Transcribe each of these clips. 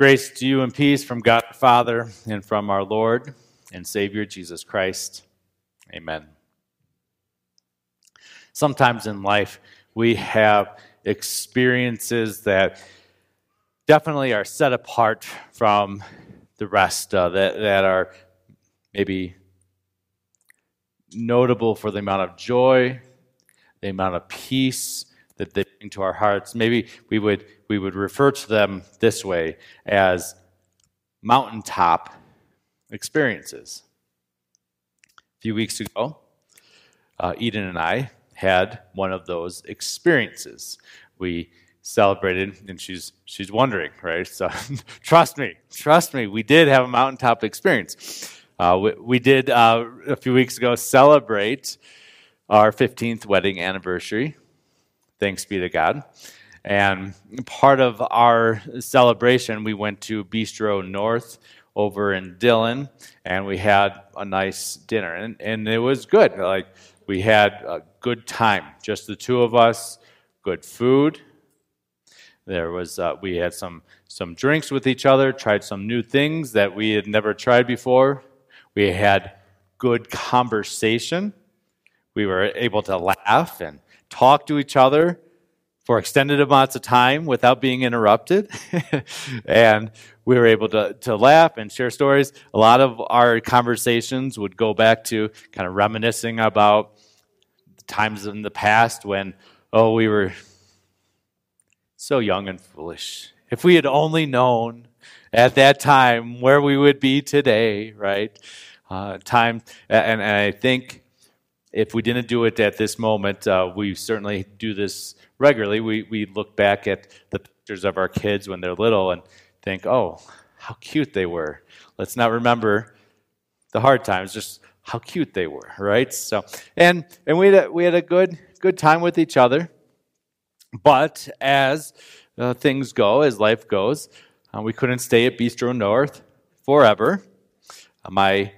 Grace to you and peace from God the Father and from our Lord and Savior Jesus Christ. Amen. Sometimes in life, we have experiences that definitely are set apart from the rest, uh, that, that are maybe notable for the amount of joy, the amount of peace that they bring to our hearts. Maybe we would, we would refer to them this way as mountaintop experiences. A few weeks ago, uh, Eden and I had one of those experiences. We celebrated, and she's she's wondering, right? So, trust me, trust me, we did have a mountaintop experience. Uh, we, we, did uh, a few weeks ago celebrate our 15th wedding anniversary. Thanks be to God. And part of our celebration, we went to Bistro North over in Dillon, and we had a nice dinner, and, and it was good. Like we had a good time, just the two of us, good food. There was uh, we had some some drinks with each other, tried some new things that we had never tried before. We had good conversation. We were able to laugh and talk to each other for extended amounts of time without being interrupted. and we were able to, to laugh and share stories. A lot of our conversations would go back to kind of reminiscing about times in the past when, oh, we were so young and foolish. If we had only known at that time where we would be today, right? Uh, time, and, and, I think if we didn't do it at this moment, uh, we certainly do this regularly. We, we look back at the pictures of our kids when they're little and think, oh, how cute they were. Let's not remember the hard times, just how cute they were, right? So, and and we had a, we had a good good time with each other. But as uh, things go, as life goes, uh, we couldn't stay at Bistro North forever. Uh, my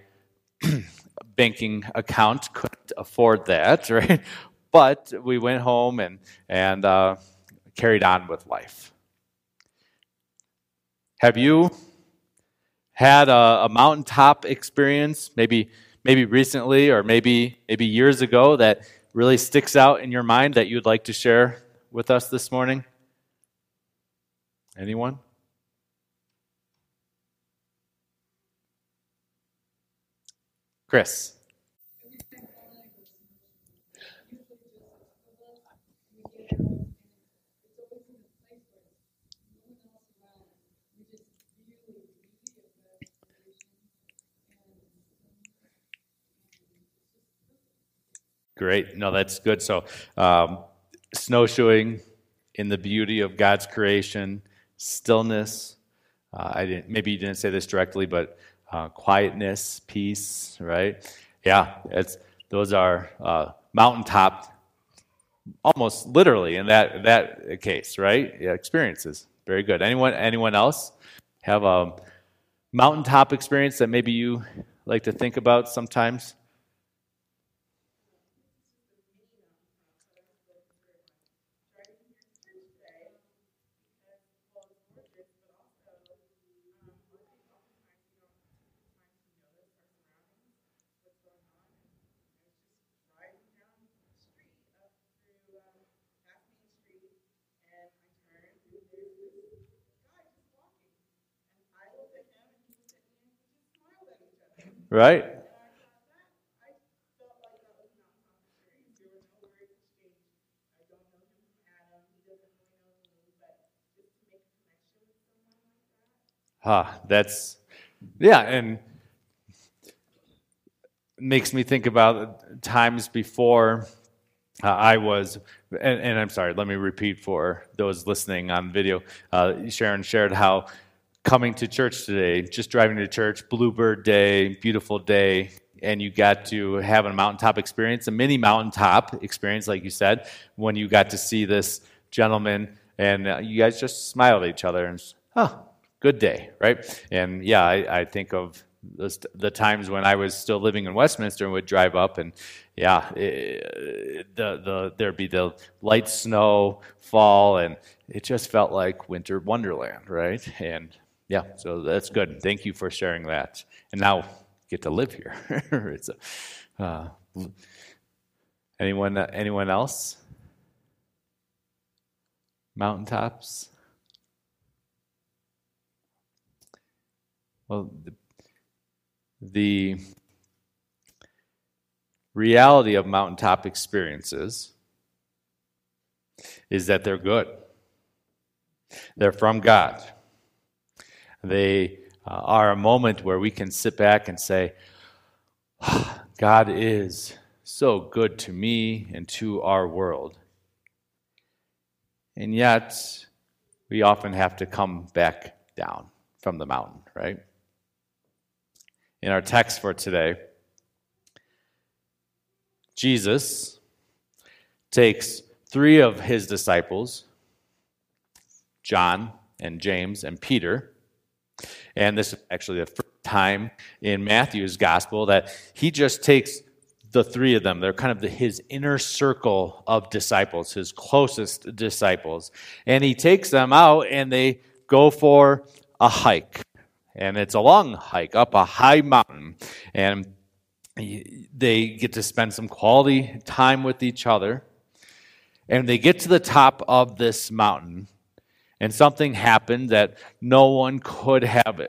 banking account couldn't afford that, right? But we went home and and uh, carried on with life. Have you had a, a mountaintop experience, maybe maybe recently or maybe maybe years ago, that really sticks out in your mind that you'd like to share with us this morning? Anyone? Chris. Great. No, that's good. So, um, snowshoeing in the beauty of God's creation, stillness. Uh, I didn't. Maybe you didn't say this directly, but uh, quietness, peace. Right? Yeah. It's those are uh, mountaintop, almost literally in that that case. Right? Yeah, experiences. Very good. Anyone? Anyone else have a mountaintop experience that maybe you like to think about sometimes? Right? Ah, that's yeah, and makes me think about times before uh, I was, and, and, I'm sorry, let me repeat for those listening on video. Uh, Sharon shared how coming to church today, just driving to church, Bluebird Day, beautiful day, and you got to have a mountaintop experience, a mini mountaintop experience, like you said, when you got to see this gentleman and uh, you guys just smiled at each other and, oh, good day, right? And yeah, I, I think of the times when I was still living in Westminster and would drive up and yeah, it, the the there'd be the light snow fall and it just felt like winter wonderland, right? And yeah, so that's good. Thank you for sharing that. And now get to live here. a, uh, anyone, anyone else? Mountaintops? Well, the, the reality of mountaintop experiences is that they're good. They're from God. They uh, are a moment where we can sit back and say, God is so good to me and to our world. And yet, we often have to come back down from the mountain, right? In our text for today, Jesus takes three of his disciples, John and James and Peter, and this is actually the first time in Matthew's gospel that he just takes the three of them. They're kind of the, his inner circle of disciples, his closest disciples. And he takes them out and they go for a hike. And it's a long hike up a high mountain. And they get to spend some quality time with each other. And they get to the top of this mountain, and something happened that no one could have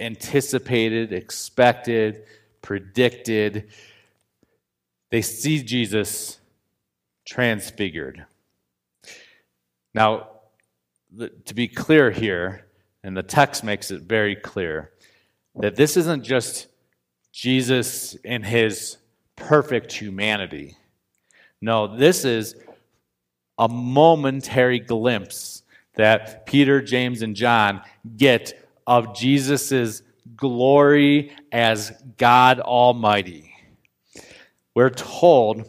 anticipated, expected, predicted. They see Jesus transfigured. Now, to be clear here, and the text makes it very clear, that this isn't just Jesus in his perfect humanity. No, this is a momentary glimpse that Peter, James, and John get of Jesus' glory as God Almighty. We're told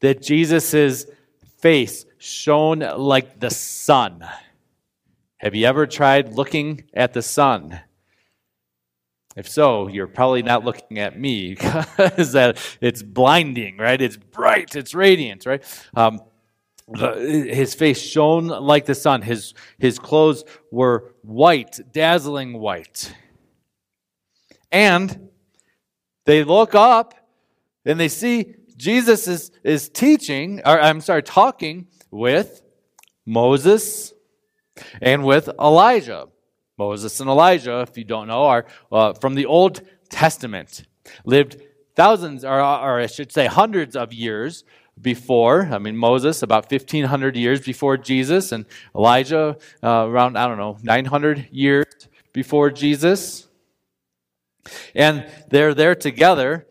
that Jesus' face shone like the sun. Have you ever tried looking at the sun? If so, you're probably not looking at me because that it's blinding, right? It's bright, it's radiant, right? Um, his face shone like the sun. His, his clothes were white, dazzling white. And they look up and they see Jesus is, is teaching, or I'm sorry, talking with Moses and with Elijah. Moses and Elijah, if you don't know, are uh, from the Old Testament, lived thousands, or, or I should say hundreds of years before. I mean, Moses about 1,500 years before Jesus, and Elijah uh, around, I don't know, 900 years before Jesus. And they're there together.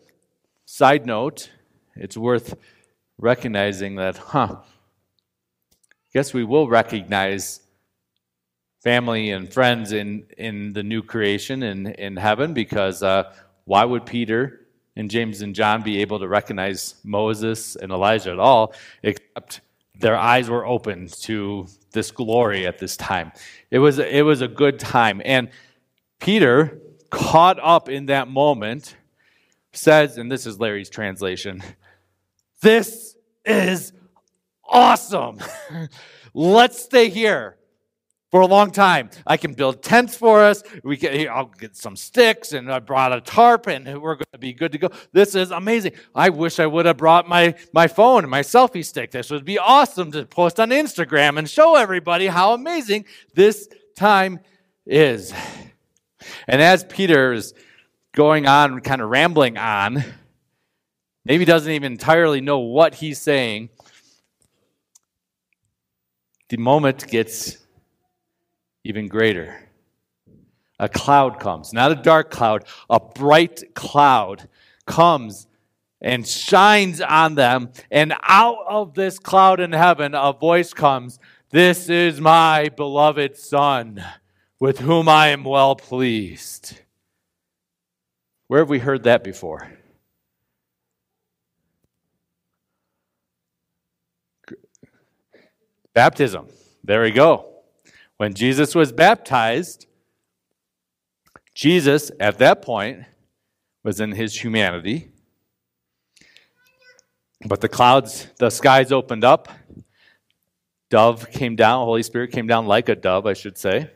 Side note, it's worth recognizing that, huh, guess we will recognize family and friends in, in the new creation in, in heaven because uh, why would Peter and James and John be able to recognize Moses and Elijah at all, except their eyes were opened to this glory at this time. It was, it was a good time. And Peter, caught up in that moment, says, and this is Larry's translation, this is awesome. Let's stay here for a long time. I can build tents for us. We can, I'll get some sticks, and I brought a tarp, and we're going to be good to go. This is amazing. I wish I would have brought my, my phone and my selfie stick. This would be awesome to post on Instagram and show everybody how amazing this time is. And as Peter is going on, kind of rambling on, maybe doesn't even entirely know what he's saying, the moment gets even greater. A cloud comes, not a dark cloud, a bright cloud comes and shines on them. And out of this cloud in heaven, a voice comes This is my beloved Son, with whom I am well pleased. Where have we heard that before? Baptism. There we go. When Jesus was baptized, Jesus, at that point, was in his humanity. But the clouds, the skies opened up. Dove came down, Holy Spirit came down like a dove, I should say.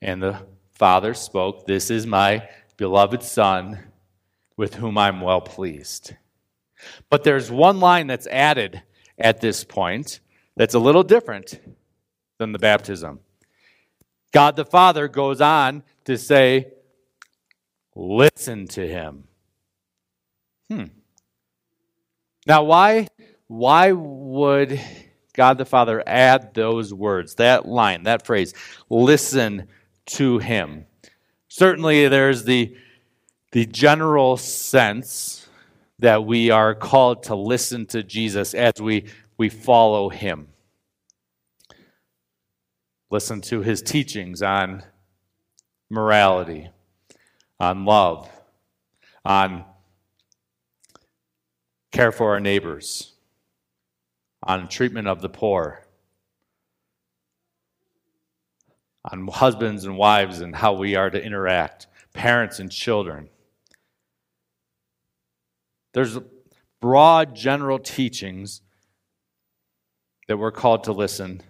And the Father spoke, This is my beloved Son, with whom I'm well pleased. But there's one line that's added at this point that's a little different than the baptism. God the Father goes on to say, Listen to him. Hmm. Now, why, why would God the Father add those words, that line, that phrase, listen to him? Certainly, there's the, the general sense that we are called to listen to Jesus as we, we follow him. Listen to his teachings on morality, on love, on care for our neighbors, on treatment of the poor, on husbands and wives and how we are to interact, parents and children. There's broad general teachings that we're called to listen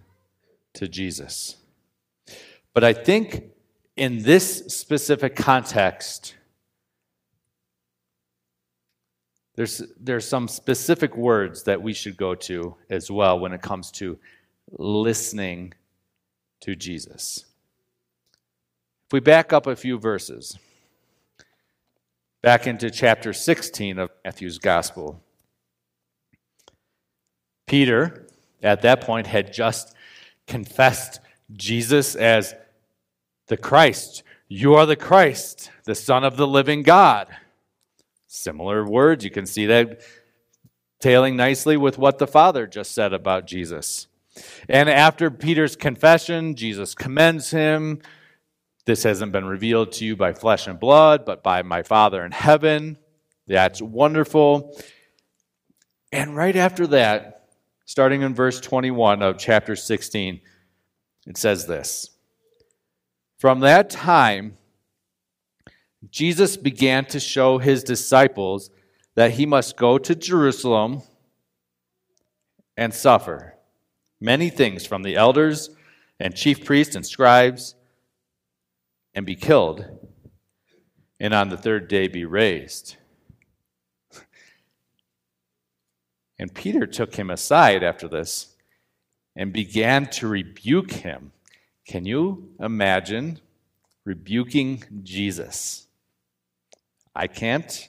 to Jesus. But I think in this specific context, there's, there's some specific words that we should go to as well when it comes to listening to Jesus. If we back up a few verses, back into chapter 16 of Matthew's Gospel, Peter, at that point, had just confessed Jesus as the Christ. You are the Christ, the Son of the living God. Similar words. You can see that tailing nicely with what the Father just said about Jesus. And after Peter's confession, Jesus commends him. This hasn't been revealed to you by flesh and blood, but by my Father in heaven. That's wonderful. And right after that, starting in verse 21 of chapter 16, it says this From that time, Jesus began to show his disciples that he must go to Jerusalem and suffer many things from the elders and chief priests and scribes and be killed, and on the third day be raised. And Peter took him aside after this and began to rebuke him. Can you imagine rebuking Jesus? I can't,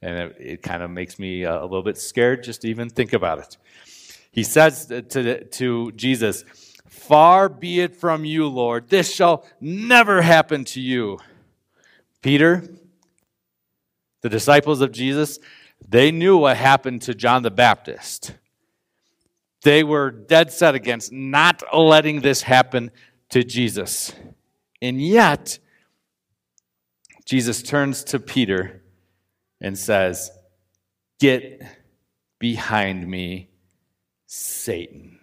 and it, it kind of makes me uh, a little bit scared just to even think about it. He says to, to Jesus, Far be it from you, Lord, this shall never happen to you. Peter, the disciples of Jesus, they knew what happened to John the Baptist. They were dead set against not letting this happen to Jesus. And yet, Jesus turns to Peter and says, Get behind me, Satan.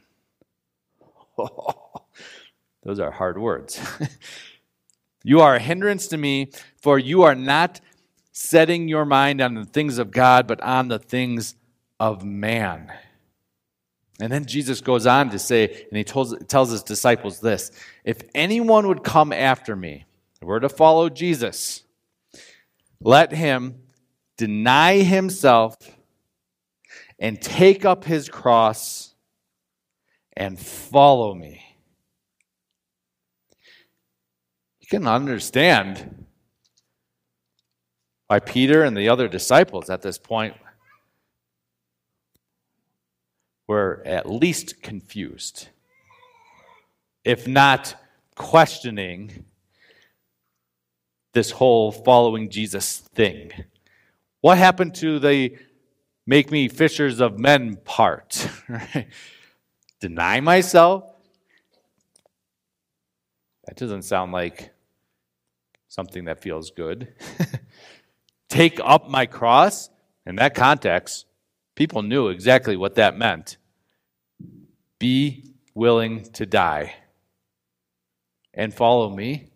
those are hard words. you are a hindrance to me, for you are not setting your mind on the things of God, but on the things of man. And then Jesus goes on to say, and he tells, tells his disciples this if anyone would come after me, we're to follow Jesus, let him deny himself and take up his cross and follow me. You can understand by Peter and the other disciples at this point were at least confused, if not questioning this whole following Jesus thing. What happened to the make me fishers of men part? Deny myself? That doesn't sound like something that feels good. take up my cross, in that context, people knew exactly what that meant. Be willing to die and follow me.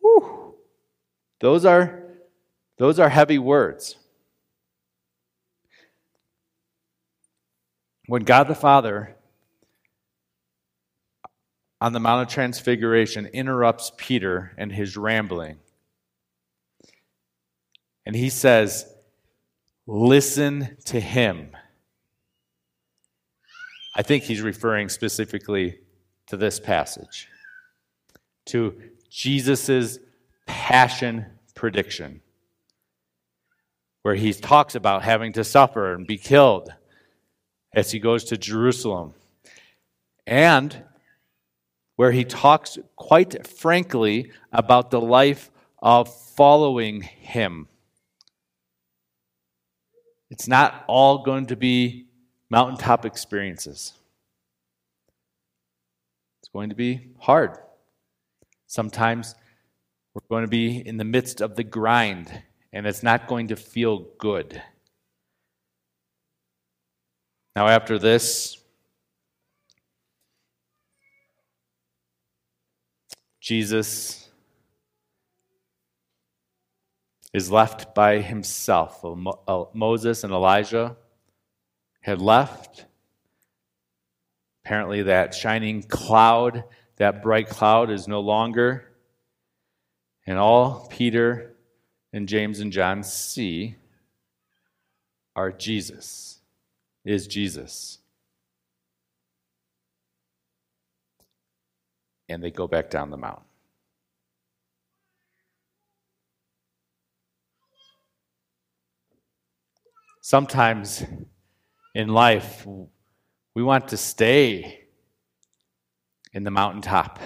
Whew. Those are those are heavy words. When God the Father on the Mount of Transfiguration interrupts Peter and his rambling. And he says, Listen to him. I think he's referring specifically to this passage, to Jesus' passion prediction, where he talks about having to suffer and be killed as he goes to Jerusalem, and where he talks quite frankly about the life of following him. It's not all going to be mountaintop experiences. It's going to be hard. Sometimes we're going to be in the midst of the grind, and it's not going to feel good. Now, after this, Jesus is left by himself. Uh, Moses and Elijah had left. Apparently, that shining cloud, that bright cloud, is no longer. And all Peter and James and John see are Jesus, is Jesus. And they go back down the mountain. Sometimes in life, we want to stay in the mountaintop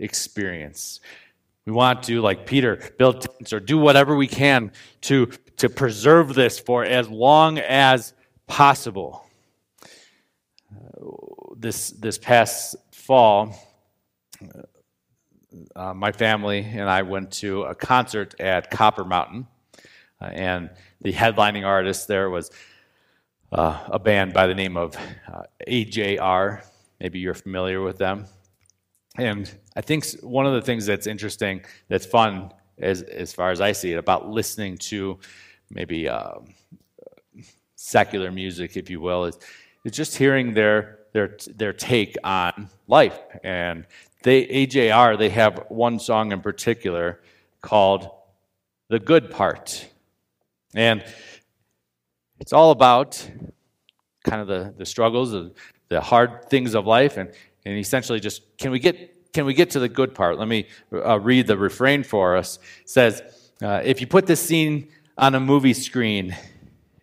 experience. We want to, like Peter, build tents or do whatever we can to, to preserve this for as long as possible. This, this past fall, uh, my family and I went to a concert at Copper Mountain. Uh, and the headlining artist there was uh, a band by the name of uh, AJR. Maybe you're familiar with them. And I think one of the things that's interesting, that's fun, as, as far as I see it, about listening to maybe um, secular music, if you will, is, is just hearing their, their, their take on life. And they, AJR, they have one song in particular called The Good Part. And it's all about kind of the, the struggles, the, the hard things of life, and, and essentially just can we get can we get to the good part? Let me uh, read the refrain for us. It says, uh, if you put this scene on a movie screen,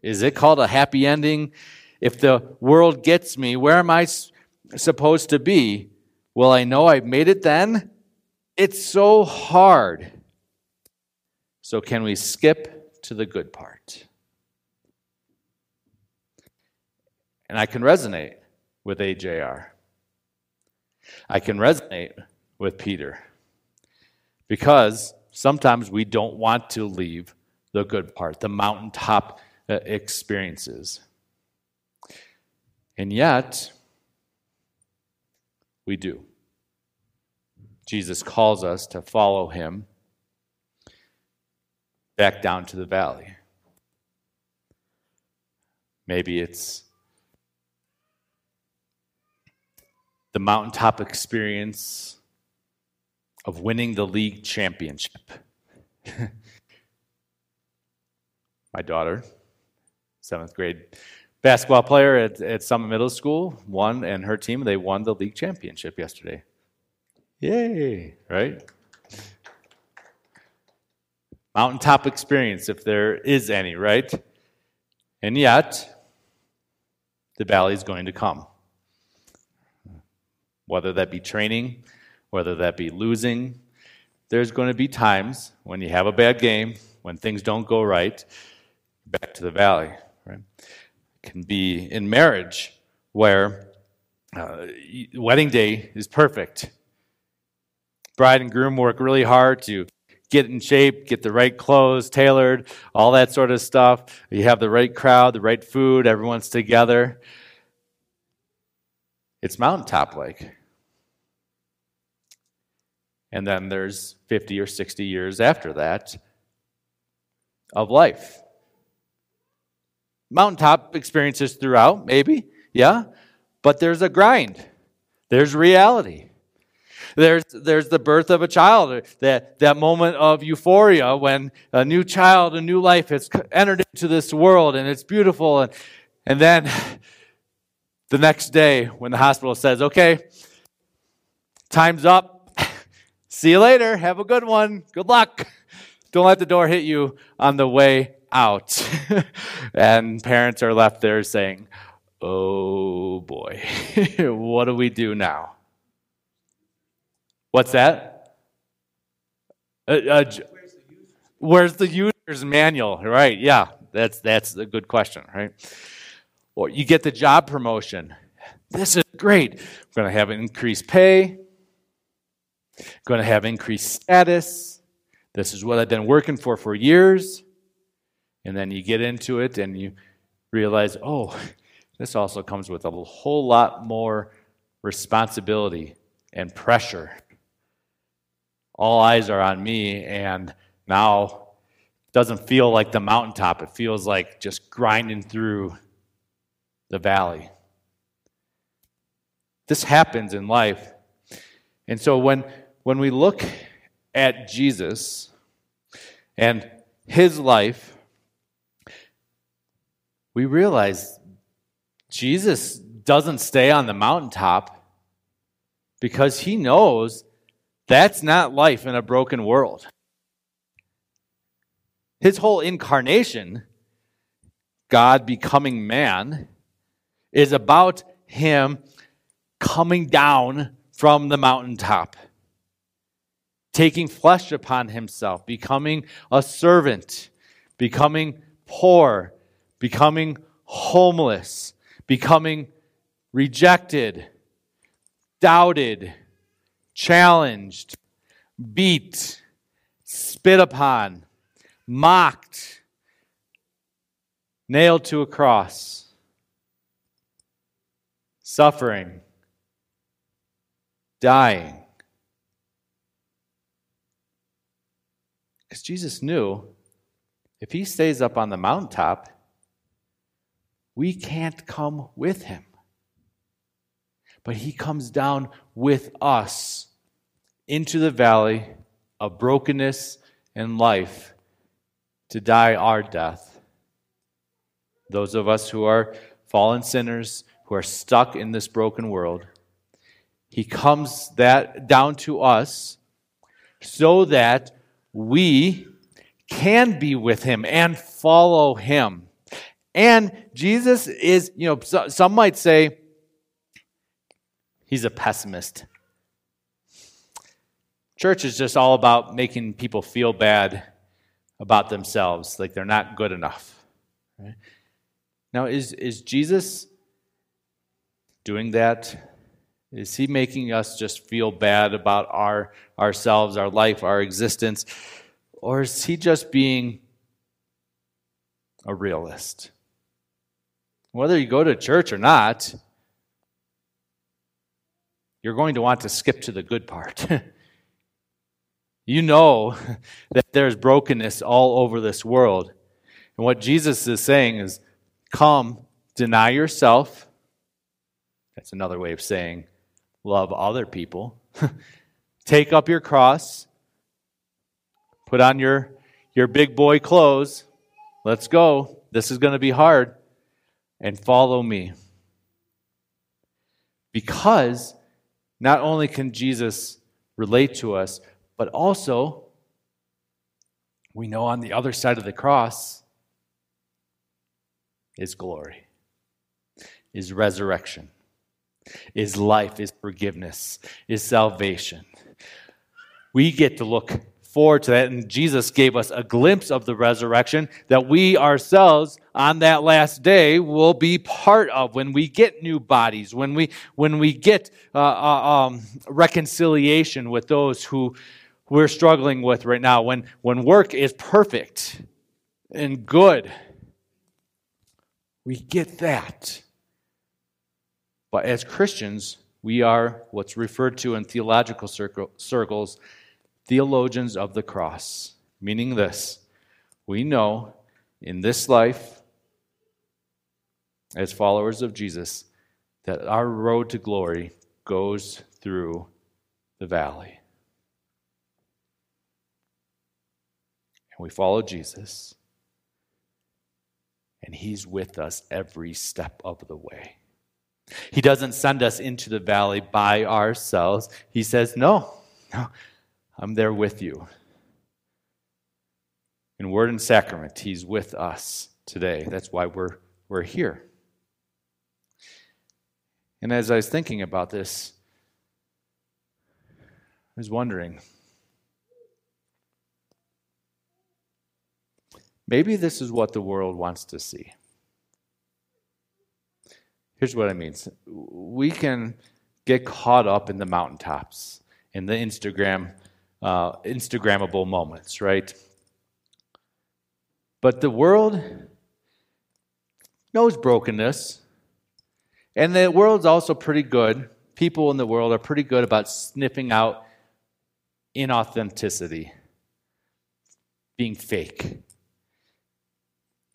is it called a happy ending? If the world gets me, where am I s- supposed to be? Will I know I've made it then? It's so hard. So, can we skip to the good part. And I can resonate with AJR. I can resonate with Peter because sometimes we don't want to leave the good part, the mountaintop uh, experiences. And yet, we do. Jesus calls us to follow him back down to the valley. Maybe it's the mountaintop experience of winning the league championship. My daughter, seventh grade basketball player at, at Summit Middle School, won, and her team, they won the league championship yesterday. Yay, right? Mountaintop experience, if there is any, right? And yet, the valley is going to come. Whether that be training, whether that be losing, there's going to be times when you have a bad game, when things don't go right, back to the valley. Right? It can be in marriage where uh, wedding day is perfect. Bride and groom work really hard to get in shape, get the right clothes tailored, all that sort of stuff. You have the right crowd, the right food, everyone's together. It's mountaintop like. And then there's 50 or 60 years after that of life. Mountaintop experiences throughout, maybe, yeah, but there's a grind, there's reality. There's, there's the birth of a child, that, that moment of euphoria when a new child, a new life has entered into this world and it's beautiful. And, and then the next day when the hospital says, okay, time's up. See you later. Have a good one. Good luck. Don't let the door hit you on the way out. and parents are left there saying, oh boy, what do we do now? What's that? Uh, uh, where's the user's manual? Right, yeah, that's, that's a good question, right? Or you get the job promotion. This is great. We're going to have increased pay, going to have increased status. This is what I've been working for for years. And then you get into it and you realize, oh, this also comes with a whole lot more responsibility and pressure. All eyes are on me, and now it doesn't feel like the mountaintop. It feels like just grinding through the valley. This happens in life. And so when, when we look at Jesus and his life, we realize Jesus doesn't stay on the mountaintop because he knows that's not life in a broken world. His whole incarnation, God becoming man, is about him coming down from the mountaintop, taking flesh upon himself, becoming a servant, becoming poor, becoming homeless, becoming rejected, doubted, challenged, beat, spit upon, mocked, nailed to a cross, suffering, dying. Because Jesus knew if he stays up on the mountaintop, we can't come with him. But he comes down with us into the valley of brokenness and life to die our death. Those of us who are fallen sinners, who are stuck in this broken world, he comes that down to us so that we can be with him and follow him. And Jesus is, you know, some might say he's a pessimist. Church is just all about making people feel bad about themselves, like they're not good enough. Right? Now, is, is Jesus doing that? Is he making us just feel bad about our ourselves, our life, our existence? Or is he just being a realist? Whether you go to church or not, you're going to want to skip to the good part. you know that there's brokenness all over this world. And what Jesus is saying is come, deny yourself. That's another way of saying love other people. Take up your cross, put on your, your big boy clothes. Let's go. This is going to be hard and follow me. Because not only can Jesus relate to us, but also we know on the other side of the cross is glory, is resurrection, is life, is forgiveness, is salvation. We get to look forward to that. And Jesus gave us a glimpse of the resurrection that we ourselves on that last day will be part of when we get new bodies, when we, when we get uh, uh, um, reconciliation with those who we're struggling with right now, when, when work is perfect and good. We get that. But as Christians, we are what's referred to in theological circles theologians of the cross, meaning this we know in this life, as followers of Jesus, that our road to glory goes through the valley. And we follow Jesus, and He's with us every step of the way. He doesn't send us into the valley by ourselves. He says, No, no, I'm there with you. In word and sacrament, He's with us today. That's why we're, we're here. And as I was thinking about this, I was wondering maybe this is what the world wants to see. Here's what I mean we can get caught up in the mountaintops, in the Instagram, uh, Instagrammable moments, right? But the world knows brokenness. And the world's also pretty good. People in the world are pretty good about sniffing out inauthenticity, being fake.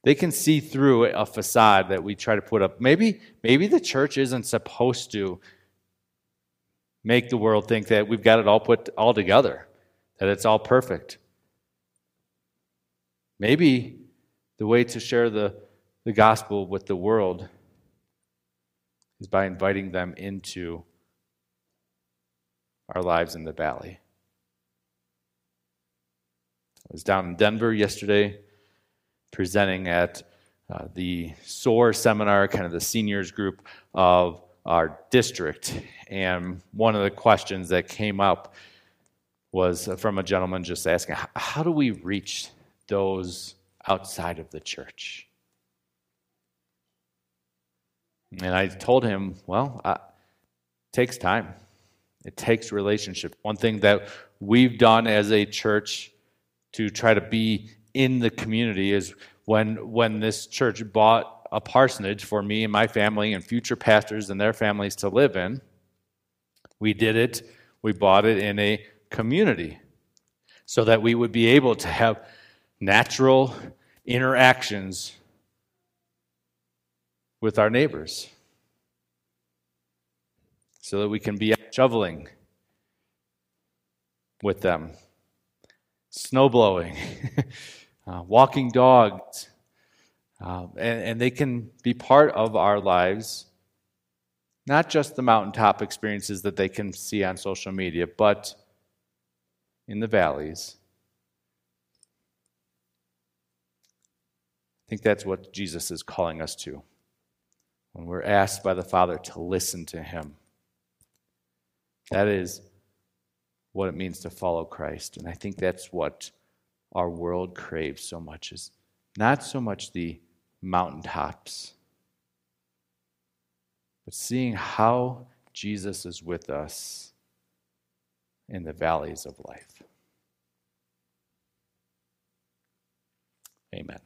They can see through a facade that we try to put up. Maybe, maybe the church isn't supposed to make the world think that we've got it all put all together, that it's all perfect. Maybe the way to share the, the gospel with the world is by inviting them into our lives in the valley. I was down in Denver yesterday presenting at uh, the SOAR seminar, kind of the seniors group of our district. And one of the questions that came up was from a gentleman just asking, How do we reach those outside of the church? And I told him, well, it takes time. It takes relationship. One thing that we've done as a church to try to be in the community is when when this church bought a parsonage for me and my family and future pastors and their families to live in. We did it. We bought it in a community so that we would be able to have natural interactions with our neighbors so that we can be shoveling with them, snow blowing, uh, walking dogs, uh, and, and they can be part of our lives, not just the mountaintop experiences that they can see on social media, but in the valleys. I think that's what Jesus is calling us to when we're asked by the Father to listen to Him. That is what it means to follow Christ. And I think that's what our world craves so much is not so much the mountaintops, but seeing how Jesus is with us in the valleys of life. Amen.